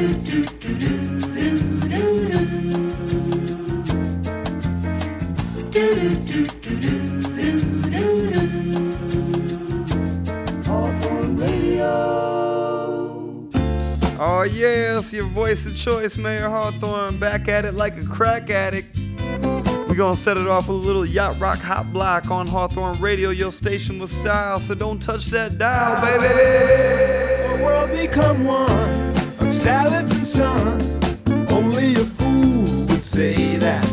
Oh yes, your voice of choice, Mayer Hawthorne, back at it like a crack addict. We gonna set it off with a little yacht rock hot block on Hawthorne Radio, your station with style. So don't touch that dial, baby. The world become one salads and sun. Only a fool would say that.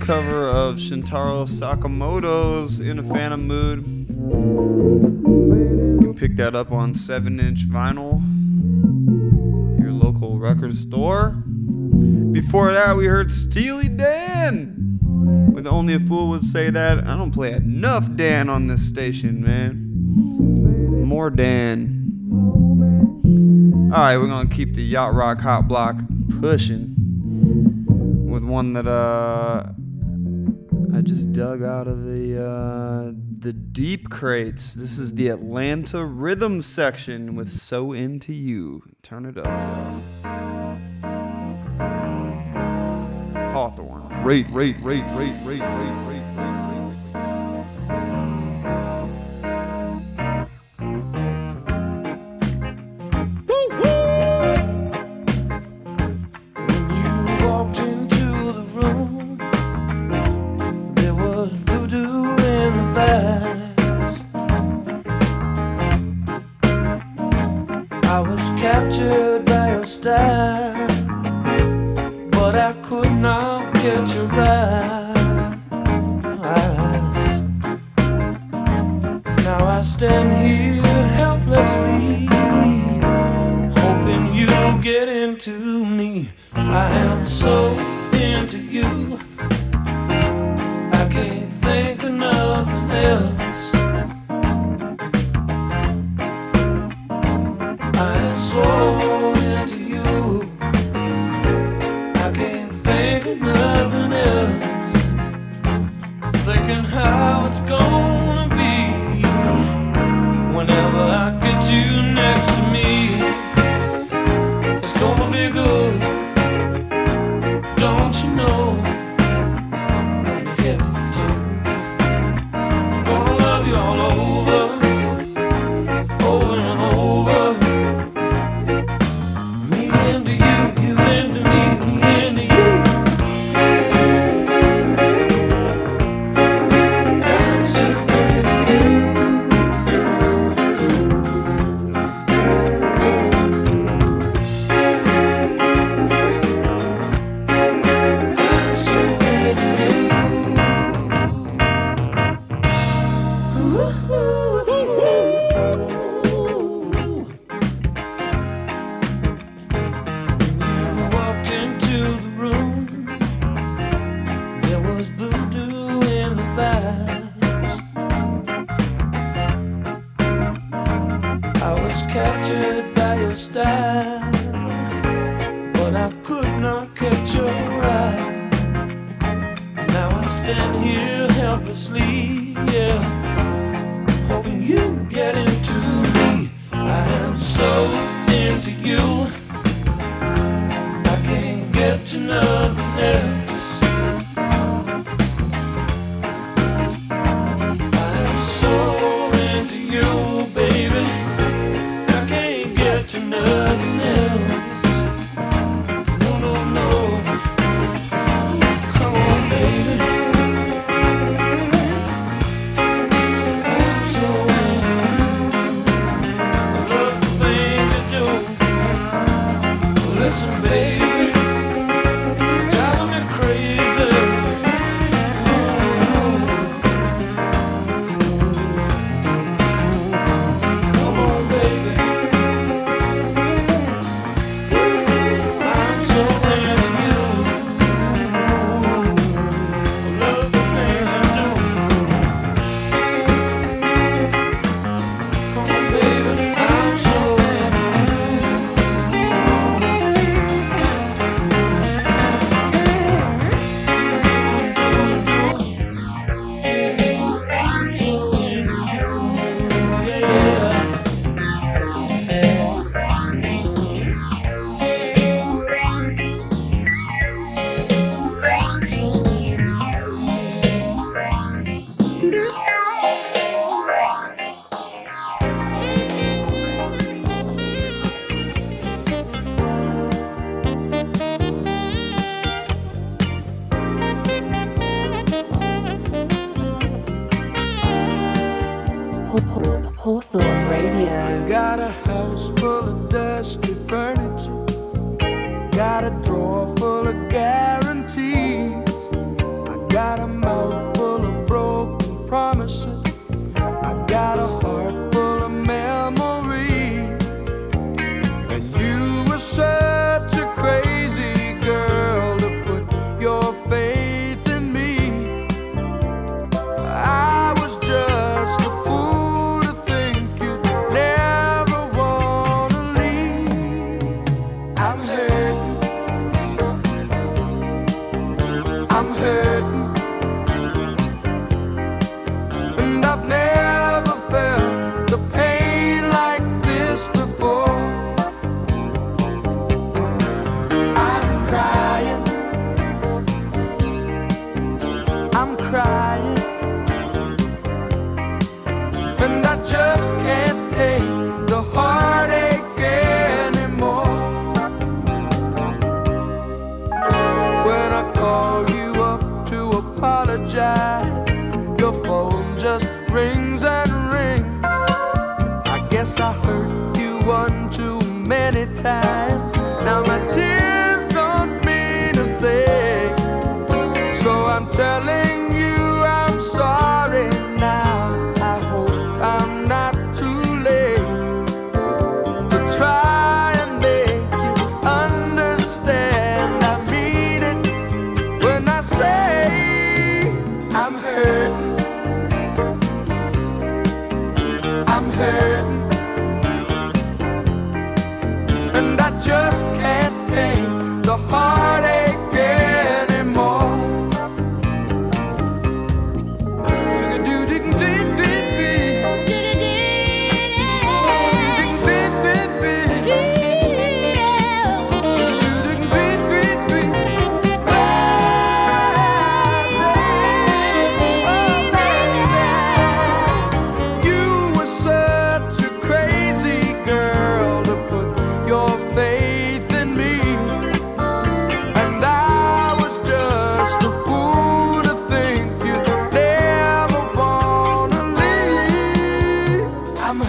cover of Shintaro Sakamoto's In a Phantom Mood. You can pick that up on 7 inch vinyl, your local record store. Before that, we heard Steely Dan with Only a Fool Would Say That. I don't play enough Dan on this station, man. More Dan. Alright, we're gonna keep the Yacht Rock Hot Block pushing with one that uh, I just dug out of the uh, the deep crates. This is the Atlanta rhythm section with "So Into You." Turn it up. Y'all. Hawthorne. Rate, rate, rate, rate, rate, rate.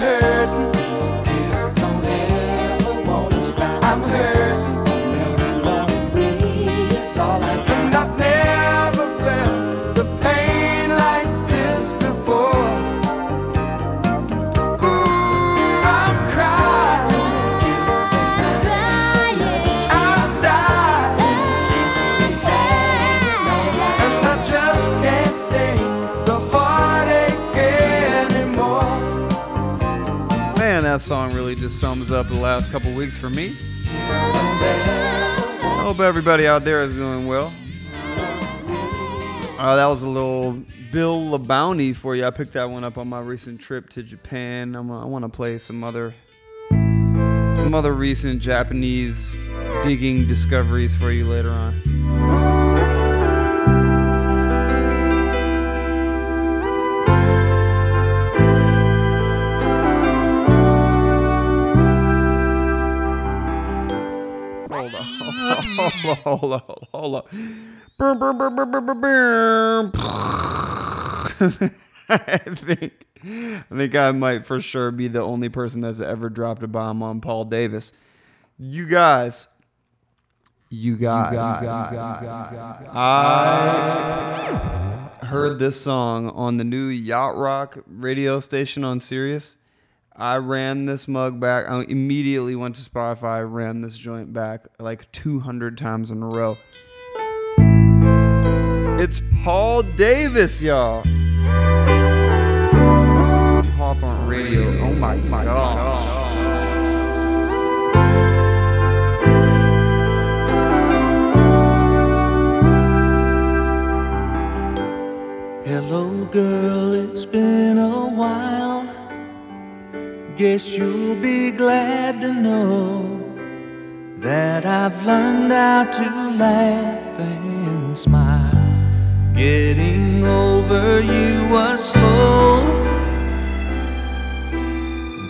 I'm song really just sums up the last couple weeks for me. I hope everybody out there is doing well. Uh, that was a little Bill LaBounty for you. I picked that one up on my recent trip to Japan. I'm, I want to play some other some other recent Japanese digging discoveries for you later on. Hold on, hold on. Burm, burm, burm, burm, burm, burm, burm. I think, I think I might for sure be the only person that's ever dropped a bomb on Paul Davis. You guys, you guys, I heard this song on the new Yacht Rock radio station on Sirius. I ran this mug back. I immediately went to Spotify, ran this joint back like 200 times in a row. It's Paul Davis, y'all. Hawthorne Radio. Oh my god. Hello, girl, it's been a while. Guess you'll be glad to know that I've learned how to laugh and smile. Getting over you was slow.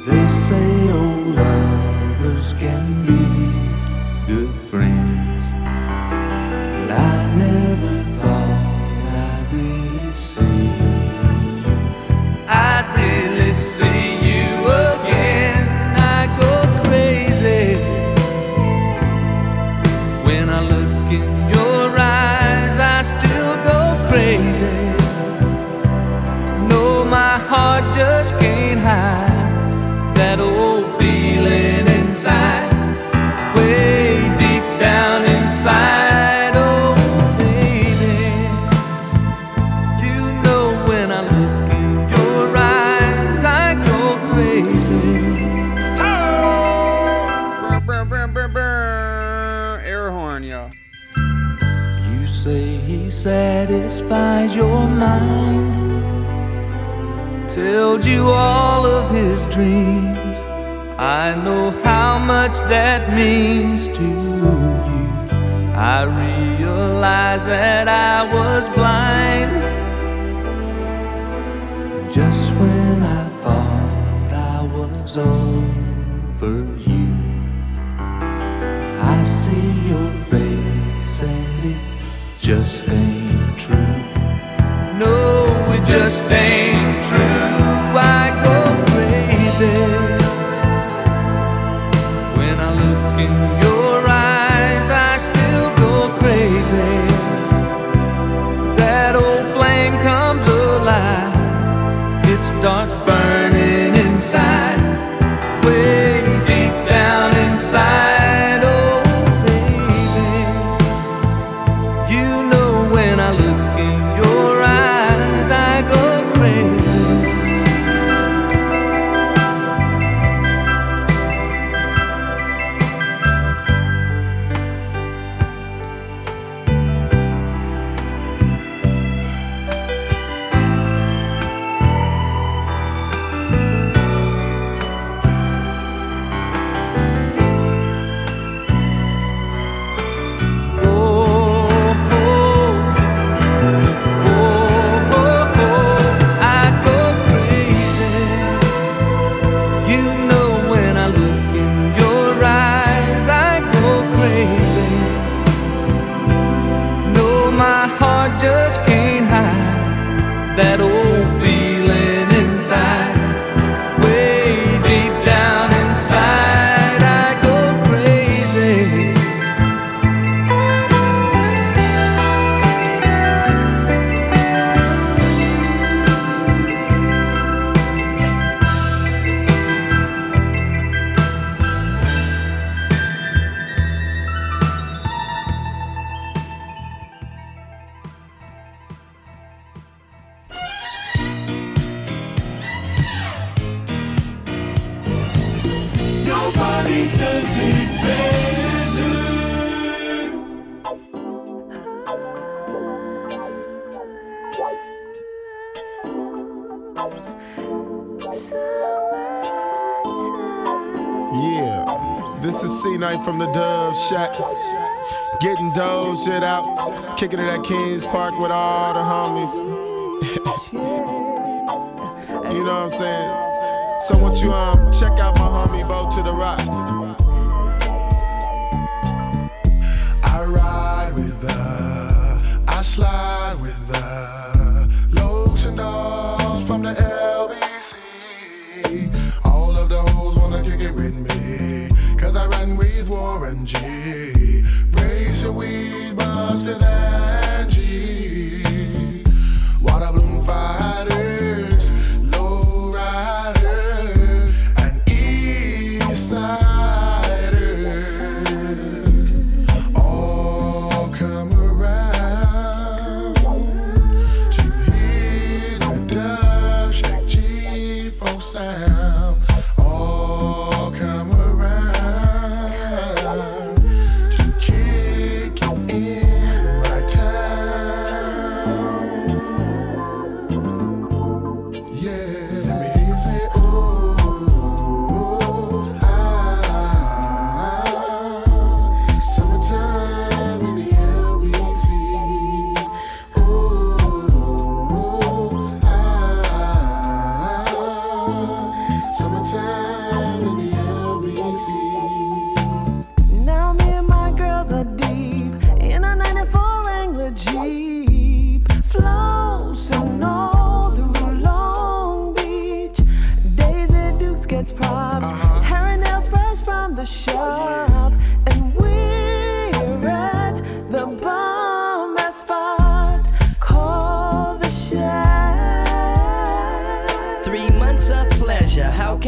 They say old lovers can be satisfies your mind, tells you all of his dreams. I know how much that means to you. I realize that I was it Yeah, this is C-Knight from the Dove Shack. Getting dough shit out, kicking it at Kings Park with all the homies. you know what I'm saying? So what you um check out my homie Bo to the Rock. I ride with her, I slide with her. Warren G. Brace your weed busters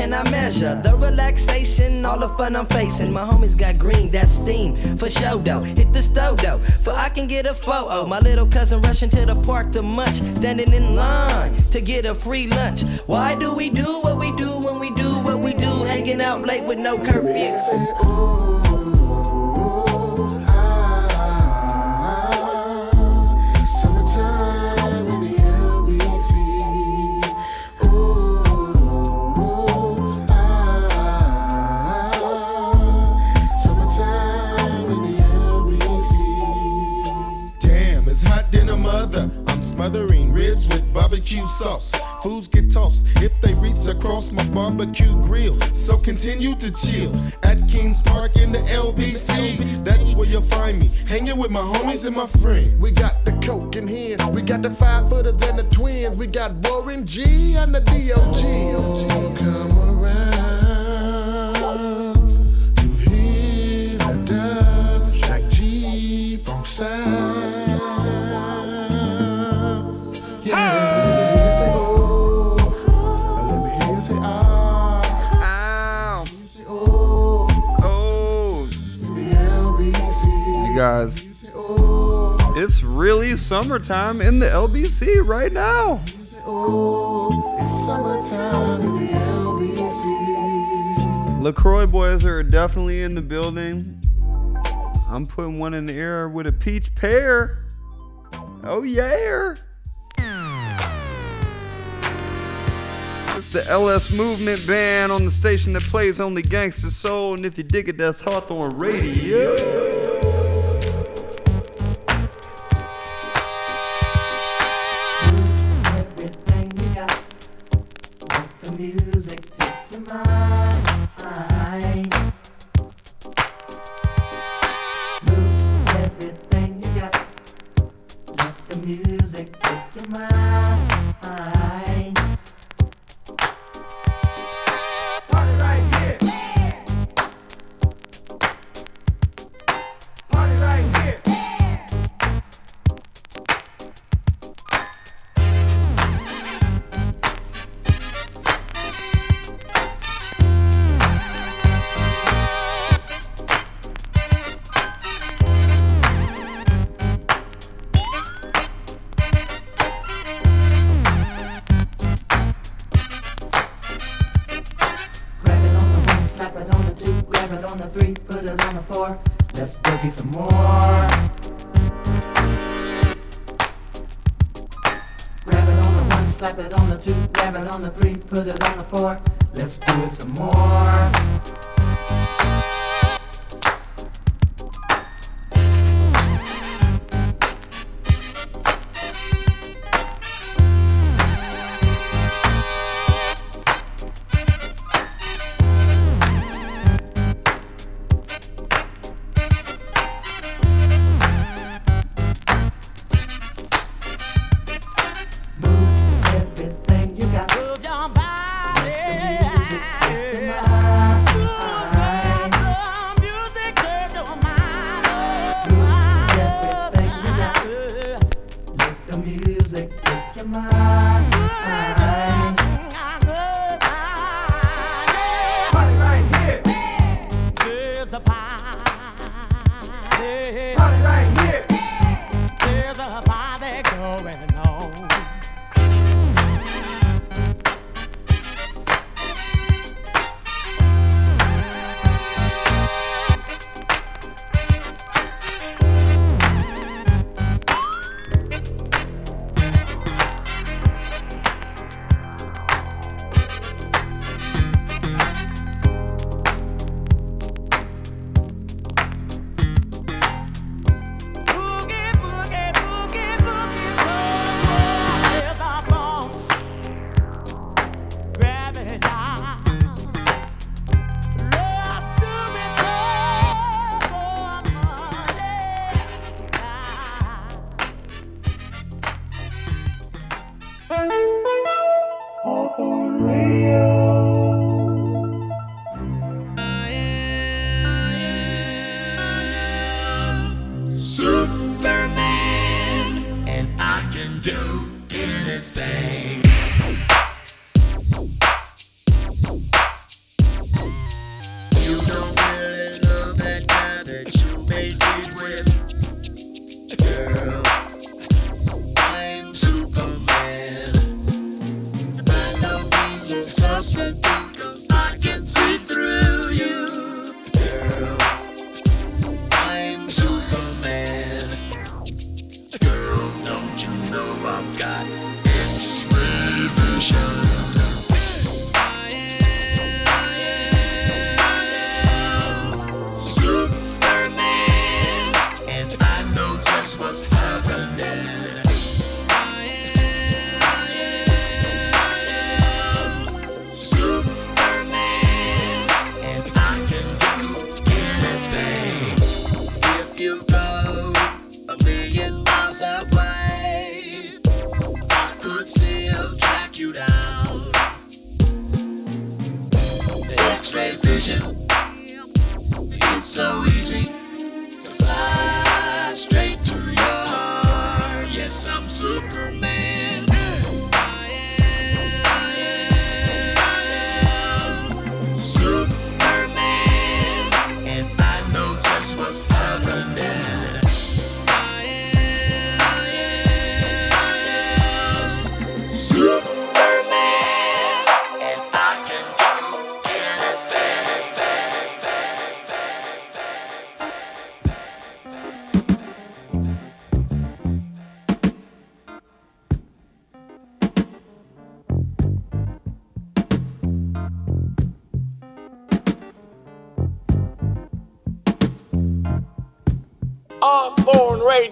can I measure the relaxation, all the fun I'm facing? My homies got green, that's steam for show though. Hit the stove though, for I can get a photo. My little cousin rushing to the park to munch, standing in line to get a free lunch. Why do we do what we do when we do what we do? Hanging out late with no curfew. Smothering ribs with barbecue sauce. Foods get tossed if they reach across my barbecue grill. So continue to chill at Kings Park in the LBC. That's where you'll find me, hanging with my homies and my friends. We got the coke in here. We got the five footer than the twins. We got Warren G and the DOG. Come guys. It's really summertime in the LBC right now. LaCroix boys are definitely in the building. I'm putting one in the air with a peach pear. Oh, yeah. It's the LS Movement Band on the station that plays only gangster soul. And if you dig it, that's Hawthorne Radio. The Yeah.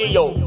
Radio.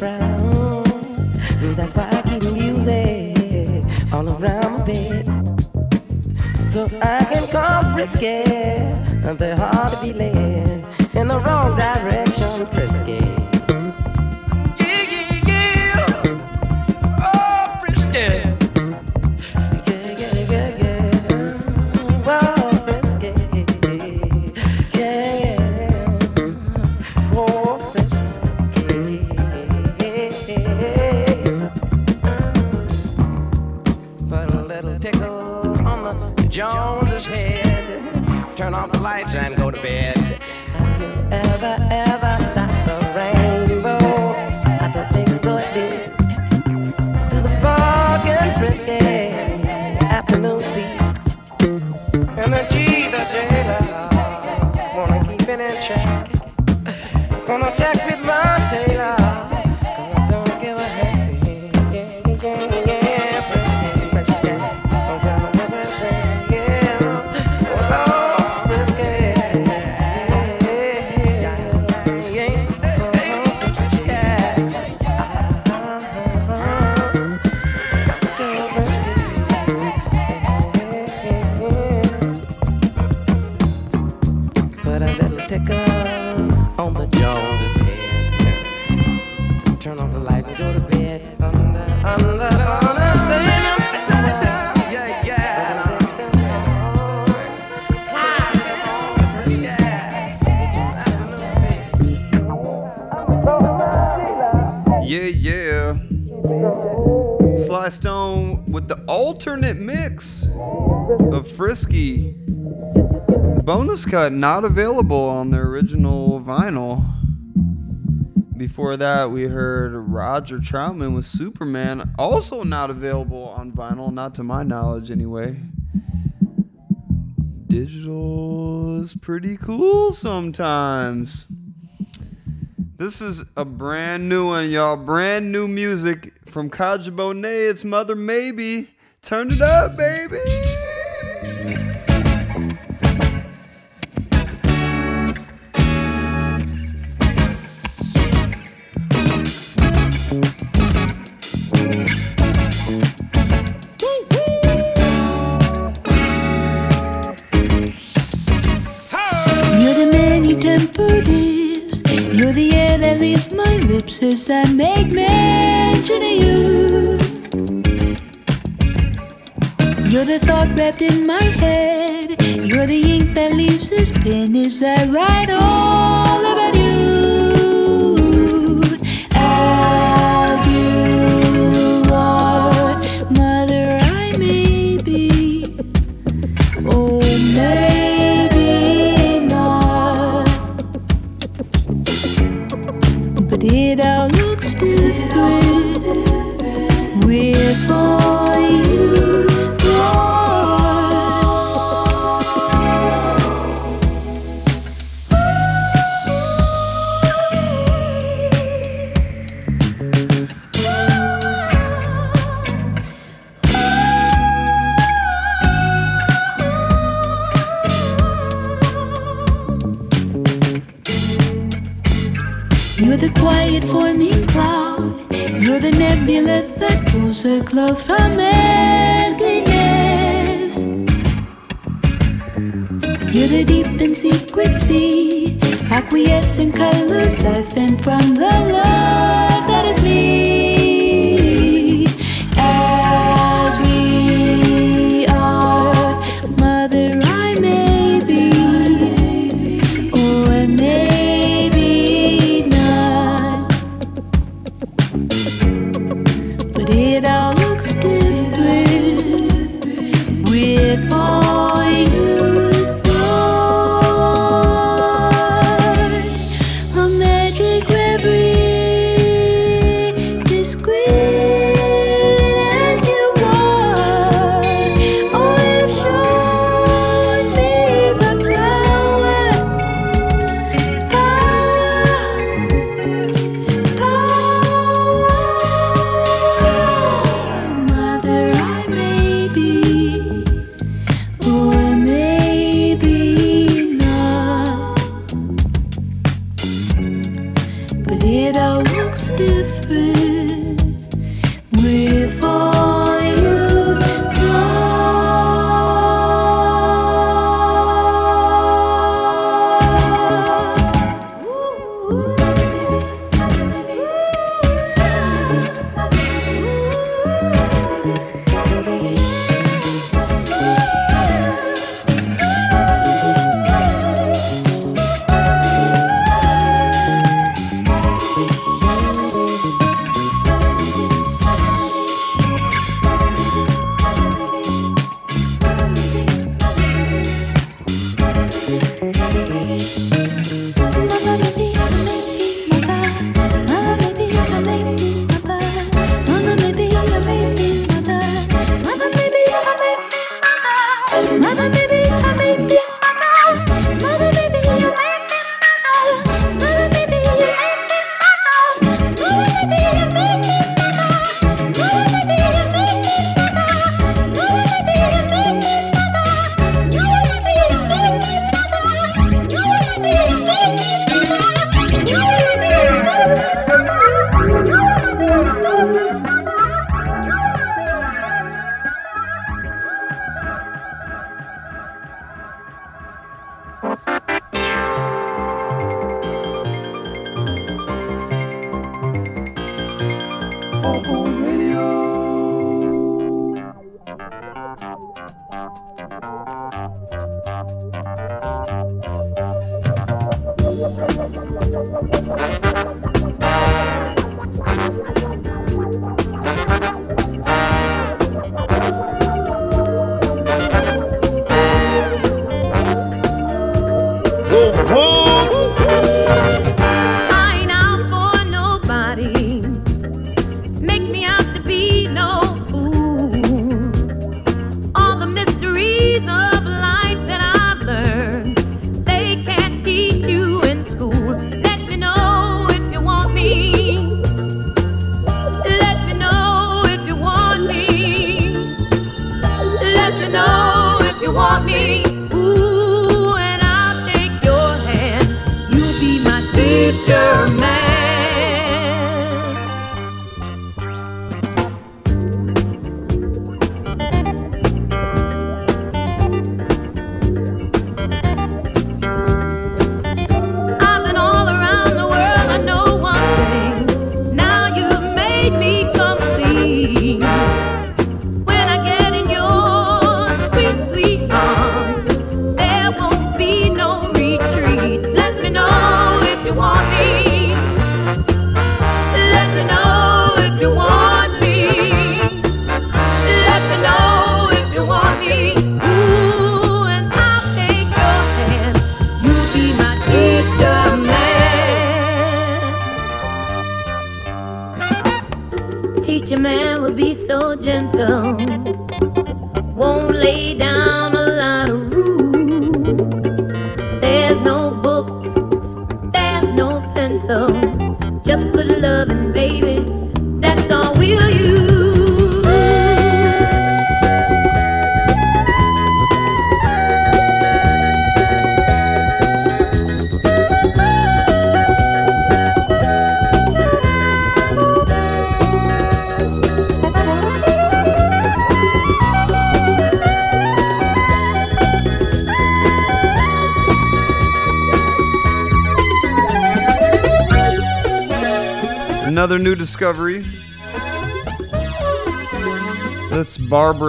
That's why I keep music all around my bed. So I can come frisky, they're hard to be led in the wrong direction, frisky. Cut not available on the original vinyl. Before that, we heard Roger Troutman with Superman, also not available on vinyl, not to my knowledge anyway. Digital is pretty cool sometimes. This is a brand new one, y'all. Brand new music from Kadhja Bonet. It's Mother Maybe. Turn it up, baby. I make mention of you. You're the thought wrapped in my head. You're the ink that leaves this pen as I write all the deep and secret sea, acquiescent colors siphoned from the love that is me.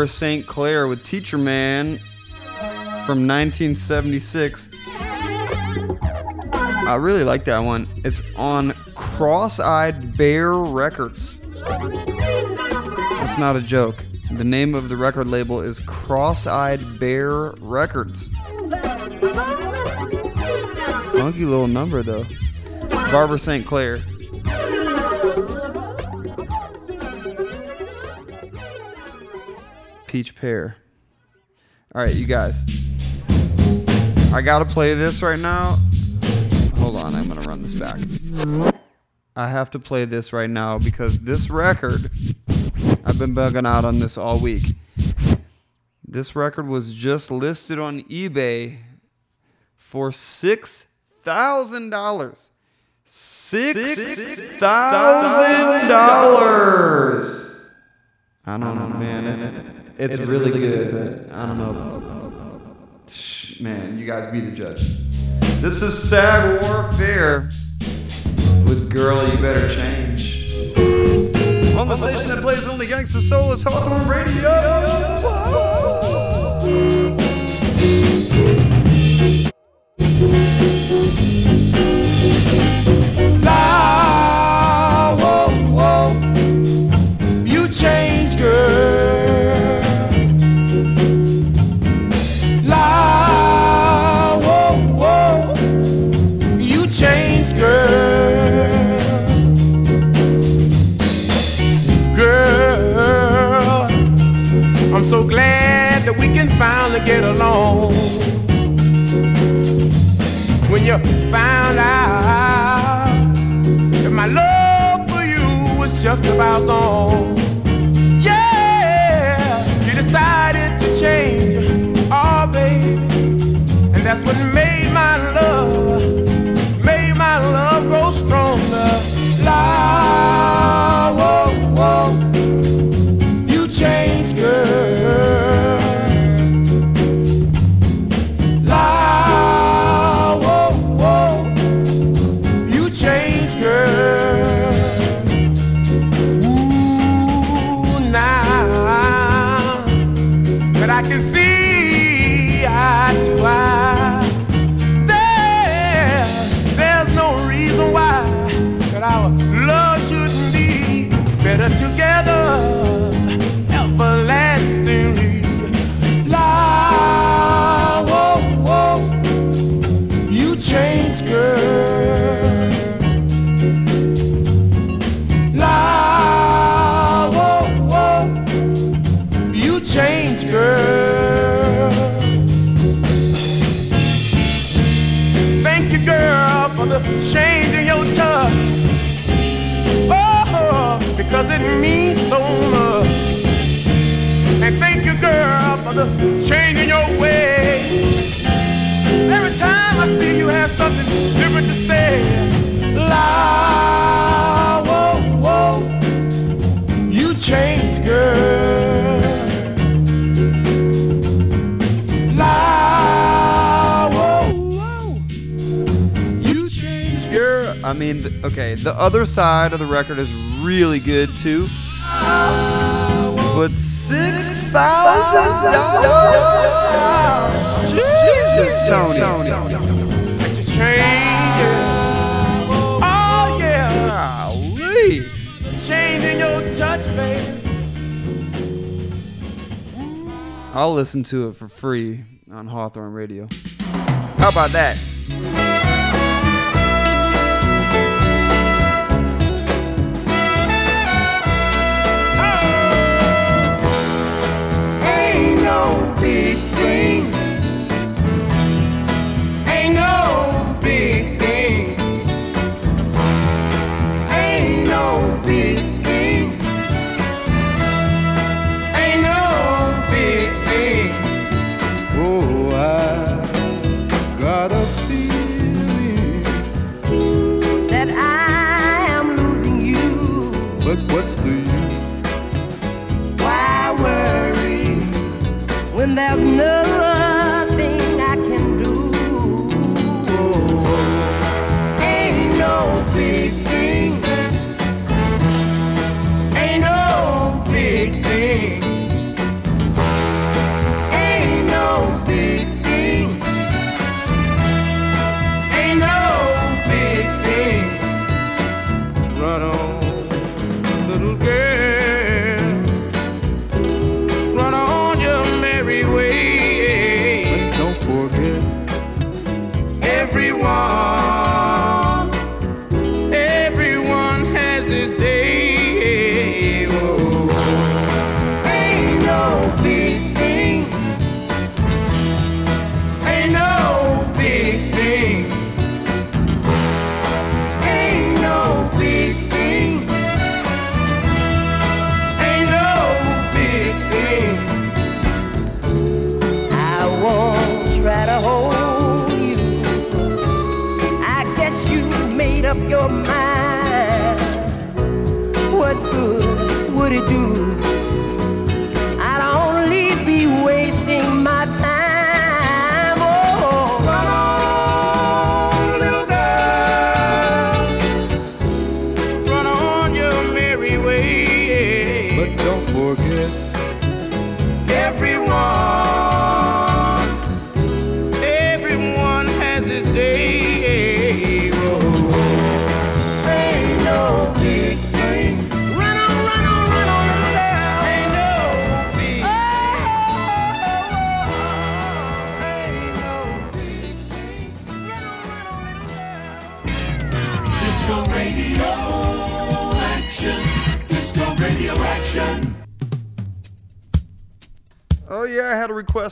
Barbara St. Clair with Teacher Man from 1976. I really like that one. It's on Cross Eyed Bear Records. That's not a joke. The name of the record label is Cross Eyed Bear Records. Funky little number, though. Barbara St. Clair. Peach Pear. All right, you guys. I gotta play this right now. Hold on, I'm gonna run this back. I have to play this right now because this record, I've been bugging out on this all week. This record was just listed on eBay for six thousand dollars. Six thousand dollars. I don't know, man. It's it's really good, but I don't know if Shh, man. You guys be the judge. This is Sad Warfare with "Girl, You Better Change." On the station that plays only gangsta soul, it's Hawthorne Radio. Found out that my love for you was just about gone. I can Okay, the other side of the record is really good too. But six thousand dollars? Jesus, Tony. Oh yeah. I'll listen to it for free on Hawthorne Radio. How about that? don't be clean.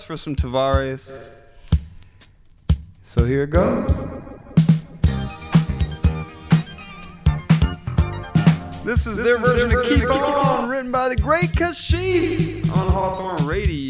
for some Tavares. So here it goes. This is this their is version their of Keep on, on, written by the great Kashif on Hawthorne Radio.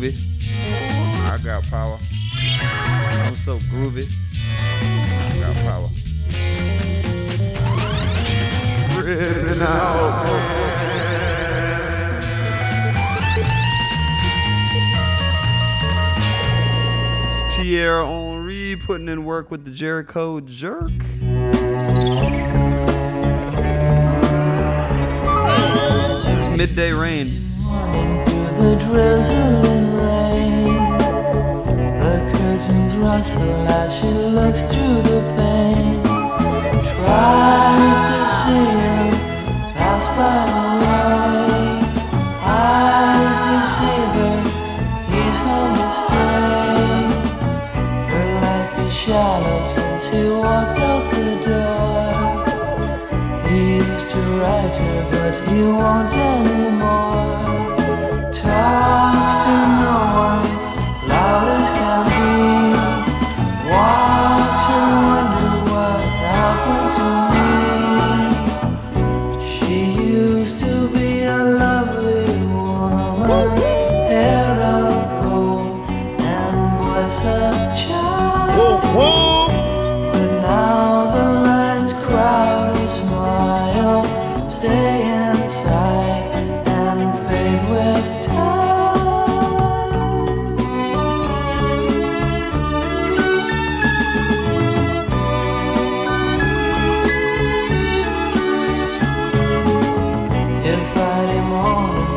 groovy. I got power. I'm so groovy. I got power. Ripping out. Pierre Henry putting in work with the Jericho Jerk. It's midday rain. Russell, as she looks through the pane. Tries to see him pass by away. Eyes deceiving, he's her mistake. Her life is shallow since he walked out the door. He used to write her, but he won't.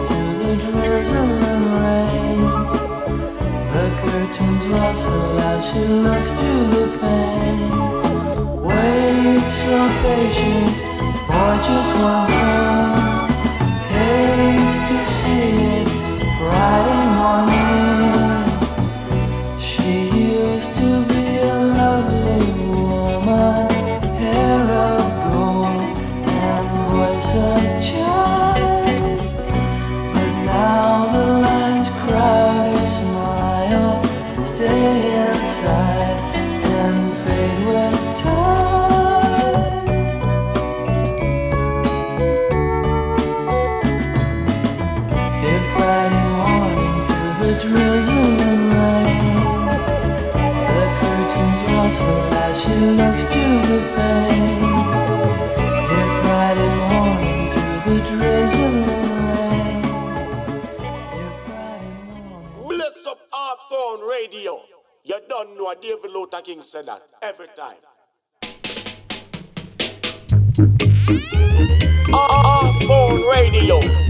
through the rain. The curtains rustle as she looks through the pane. So for just one thing. Haste to see it Friday. radio.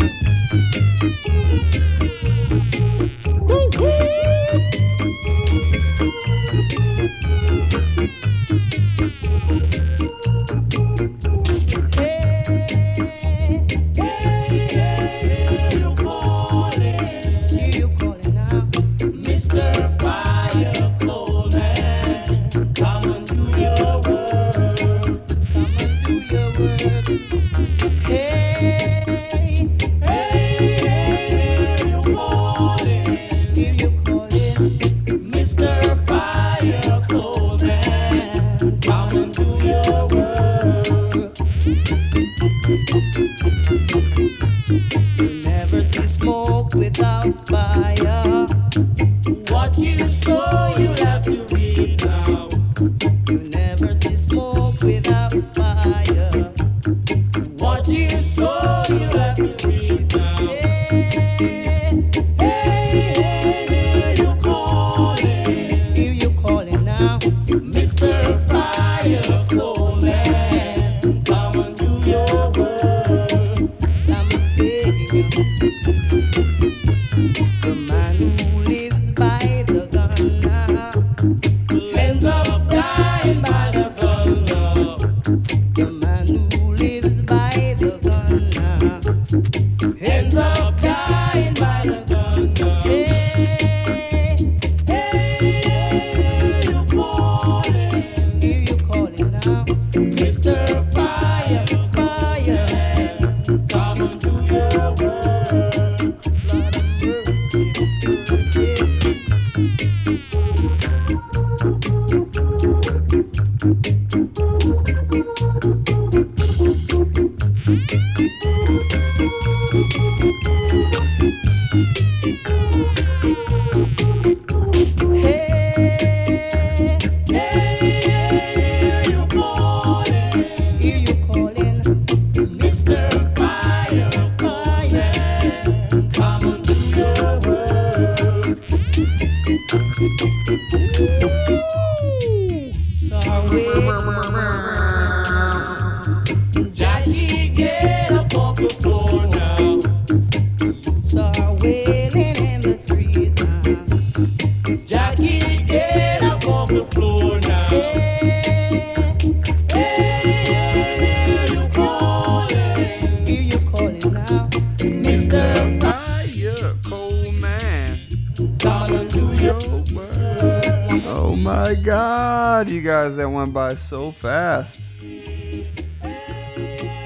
That went by so fast.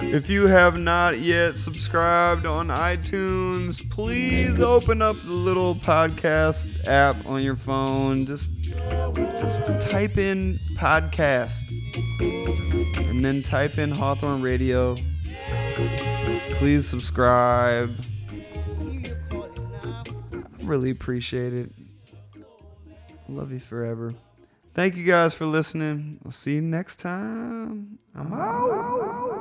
If you have not yet subscribed on iTunes, please open up the little podcast app on your phone. Just just type in podcast and then type in Hawthorne Radio. Please subscribe. I really appreciate it. Love you forever. Thank you guys for listening. I'll see you next time. I'm out.